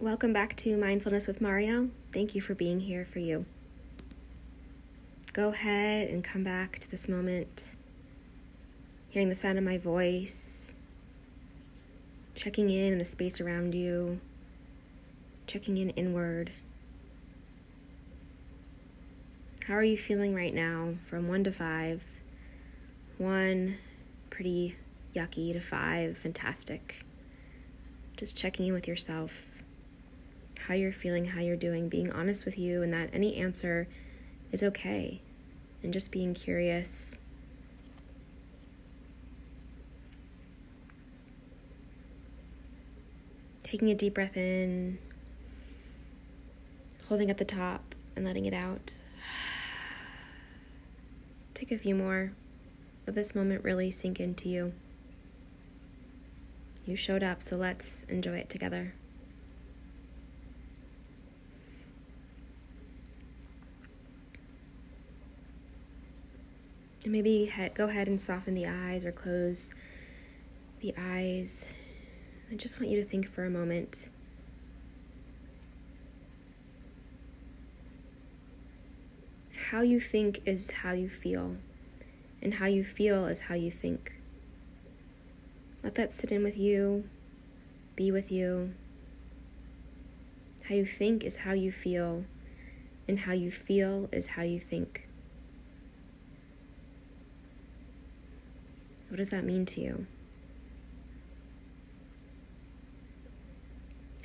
Welcome back to Mindfulness with Marielle. Thank you for being here for you. Go ahead and come back to this moment, hearing the sound of my voice, checking in in the space around you, checking in inward. How are you feeling right now from one to five? One, pretty yucky, to five, fantastic. Just checking in with yourself how you're feeling, how you're doing, being honest with you, and that any answer is okay, and just being curious. Taking a deep breath in, holding at the top, and letting it out. Take a few more. Let this moment really sink into you. You showed up, so let's enjoy it together. And maybe go ahead and soften the eyes or close the eyes. I just want you to think for a moment. How you think is how you feel, and how you feel is how you think. Let that sit in with you, be with you. How you think is how you feel, and how you feel is how you think. What does that mean to you?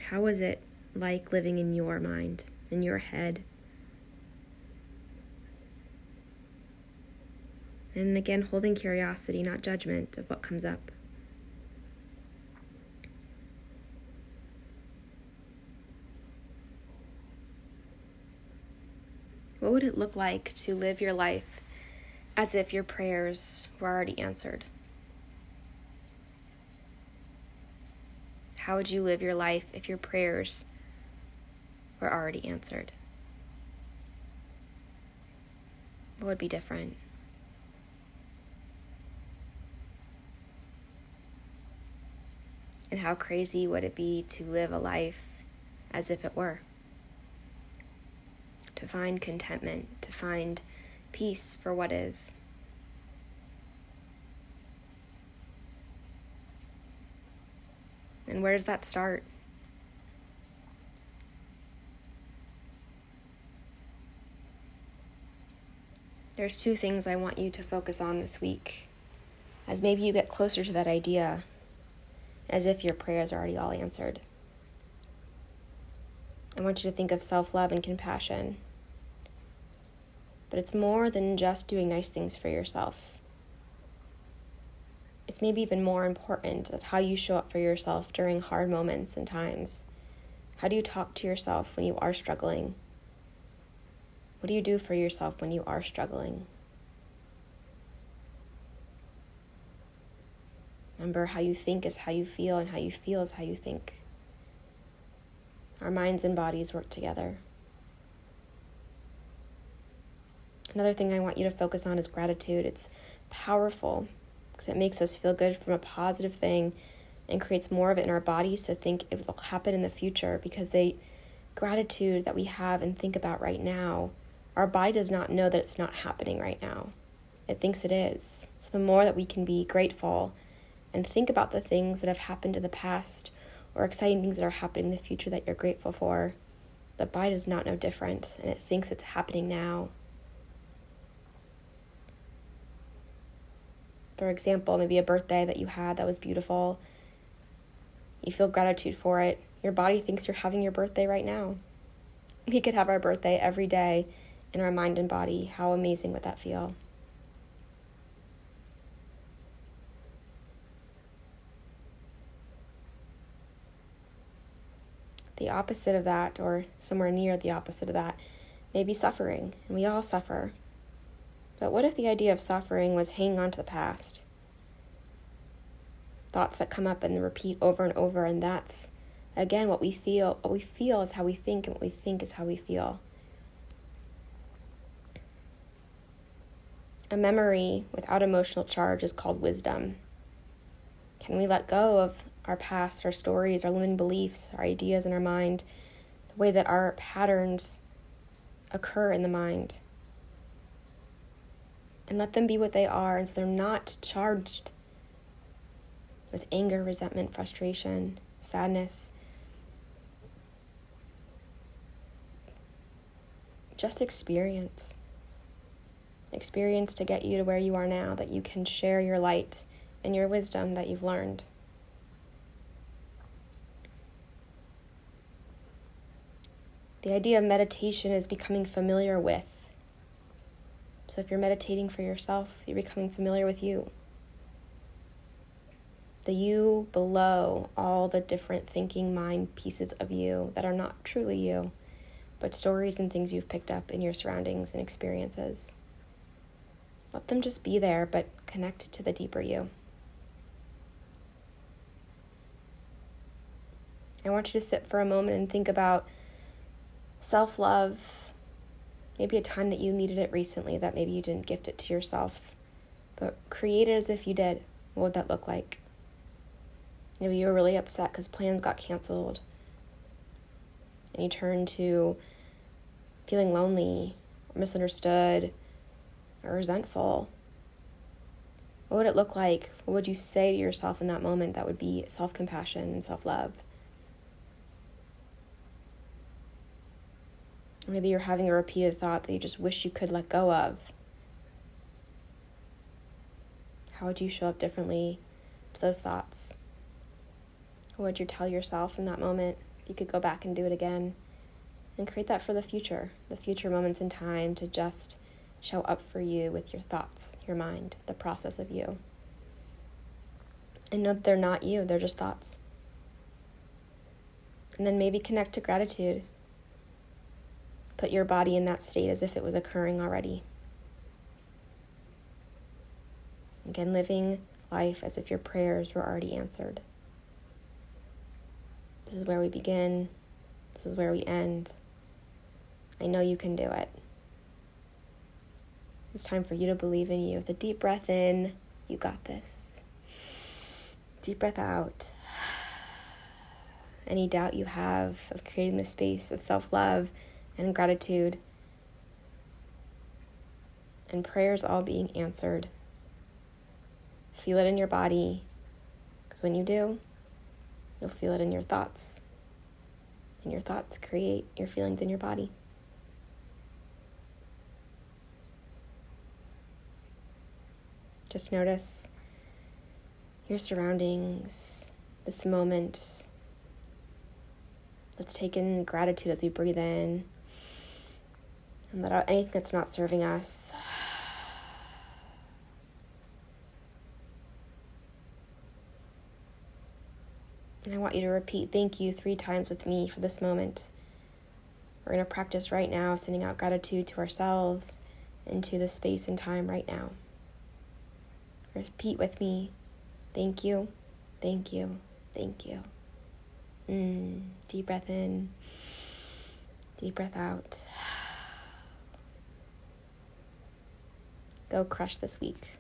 How is it like living in your mind, in your head? And again, holding curiosity, not judgment of what comes up. What would it look like to live your life as if your prayers were already answered? How would you live your life if your prayers were already answered? What would be different? And how crazy would it be to live a life as if it were? To find contentment, to find peace for what is. And where does that start? There's two things I want you to focus on this week as maybe you get closer to that idea, as if your prayers are already all answered. I want you to think of self love and compassion. But it's more than just doing nice things for yourself it's maybe even more important of how you show up for yourself during hard moments and times. How do you talk to yourself when you are struggling? What do you do for yourself when you are struggling? Remember, how you think is how you feel, and how you feel is how you think. Our minds and bodies work together. Another thing I want you to focus on is gratitude. It's powerful because it makes us feel good from a positive thing and creates more of it in our bodies to think it will happen in the future because the gratitude that we have and think about right now our body does not know that it's not happening right now. It thinks it is. So the more that we can be grateful and think about the things that have happened in the past or exciting things that are happening in the future that you're grateful for the body does not know different and it thinks it's happening now For example, maybe a birthday that you had that was beautiful. You feel gratitude for it. Your body thinks you're having your birthday right now. We could have our birthday every day in our mind and body. How amazing would that feel? The opposite of that, or somewhere near the opposite of that, may be suffering, and we all suffer. But what if the idea of suffering was hanging on to the past? Thoughts that come up and repeat over and over, and that's again what we feel. What we feel is how we think, and what we think is how we feel. A memory without emotional charge is called wisdom. Can we let go of our past, our stories, our limiting beliefs, our ideas in our mind, the way that our patterns occur in the mind. And let them be what they are, and so they're not charged with anger, resentment, frustration, sadness. Just experience. Experience to get you to where you are now, that you can share your light and your wisdom that you've learned. The idea of meditation is becoming familiar with. So if you're meditating for yourself, you're becoming familiar with you. The you below all the different thinking mind pieces of you that are not truly you, but stories and things you've picked up in your surroundings and experiences. Let them just be there, but connect to the deeper you. I want you to sit for a moment and think about self love, maybe a time that you needed it recently that maybe you didn't gift it to yourself, but create it as if you did. What would that look like? Maybe you were really upset because plans got canceled and you turned to feeling lonely or misunderstood or resentful. What would it look like? What would you say to yourself in that moment that would be self compassion and self love? Maybe you're having a repeated thought that you just wish you could let go of. How would you show up differently to those thoughts? What would you tell yourself in that moment if you could go back and do it again? And create that for the future, the future moments in time to just show up for you with your thoughts, your mind, the process of you. And know that they're not you, they're just thoughts. And then maybe connect to gratitude Put your body in that state as if it was occurring already. Again, living life as if your prayers were already answered. This is where we begin. This is where we end. I know you can do it. It's time for you to believe in you. With a deep breath in, you got this. Deep breath out. Any doubt you have of creating the space of self love and gratitude and prayers all being answered. Feel it in your body, because when you do, you'll feel it in your thoughts. And your thoughts create your feelings in your body. Just notice your surroundings, this moment. Let's take in gratitude as we breathe in and let out anything that's not serving us. And I want you to repeat thank you three times with me for this moment. We're going to practice right now, sending out gratitude to ourselves and to the space and time right now. Repeat with me thank you, thank you, thank you. Mm, deep breath in, deep breath out. Go crush this week.